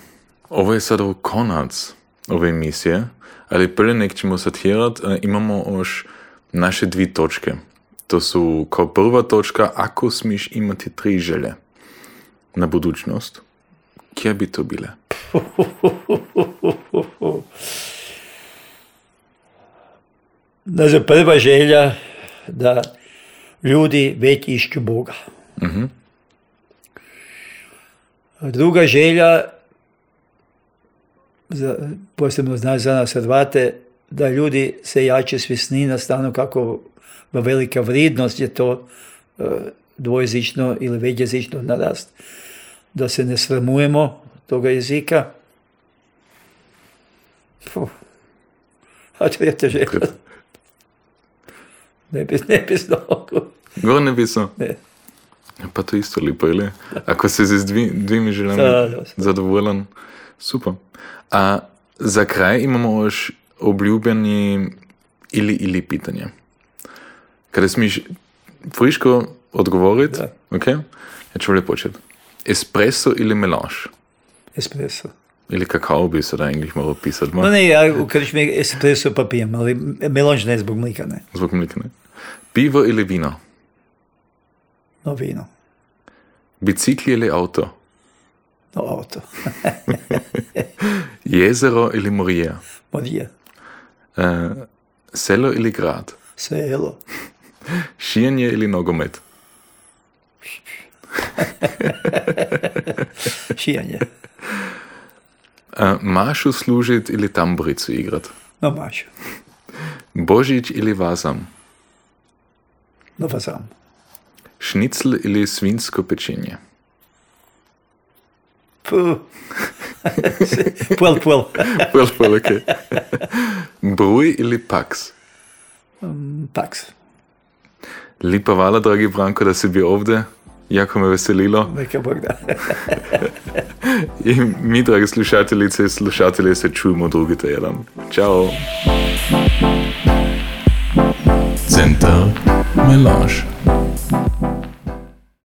ovo je sad konac ove emisije, ali prije nek ćemo satirat, imamo još naše dvi točke. To su kao prva točka, ako smiš imati tri želje na budućnost, kje bi to bile? *laughs* Znači, prva želja da ljudi već išću Boga. A Druga želja, za, posebno znači za nas Hrvate, da ljudi se jače svjesni na stanu kako velika vrijednost je to e, dvojezično ili većjezično narast. Da se ne sramujemo toga jezika. Puh. A to je to želja. Ne bi, ne bi znao. Gore ne bi so. Ne. Pa to isto lepo, ali? Ako se z dvi, dvimi željami Da, da. zadovoljen, super. A za kraj imamo još obljubljeni ili ili pitanje. Kada smiš friško odgovoriti, Da. ok? Ja ću bolje početi. Espresso ili melange? Espresso. Ili kakao bi se da englih morao pisati, No ma? ne, ja u krčmi espresso pa pijem, ali melanž ne zbog mlika, ne. Zbog mlika, ne? Pivo ili vino? No vino, Bicikli ili auto? no auto. *laughs* Jezero ili morija? Morije, E, selo ili grad? selo, *laughs* Šijanje ili nogomet? *laughs* šijanje, Машу служит или тамбрицу играет? На Машу. Божич или вазам? На вазам. Шницель или свинское печенье? Пыл-пыл. Пыл-пыл, окей. Бруй или пакс? Пакс. Липа вала, драги Branko, da si bil ovde. Jako me veselilo. Neka Bog da. *laughs* I mi, dragi slušateljice i slušatelji, se čujemo drugi teden. Ćao. Center Melange.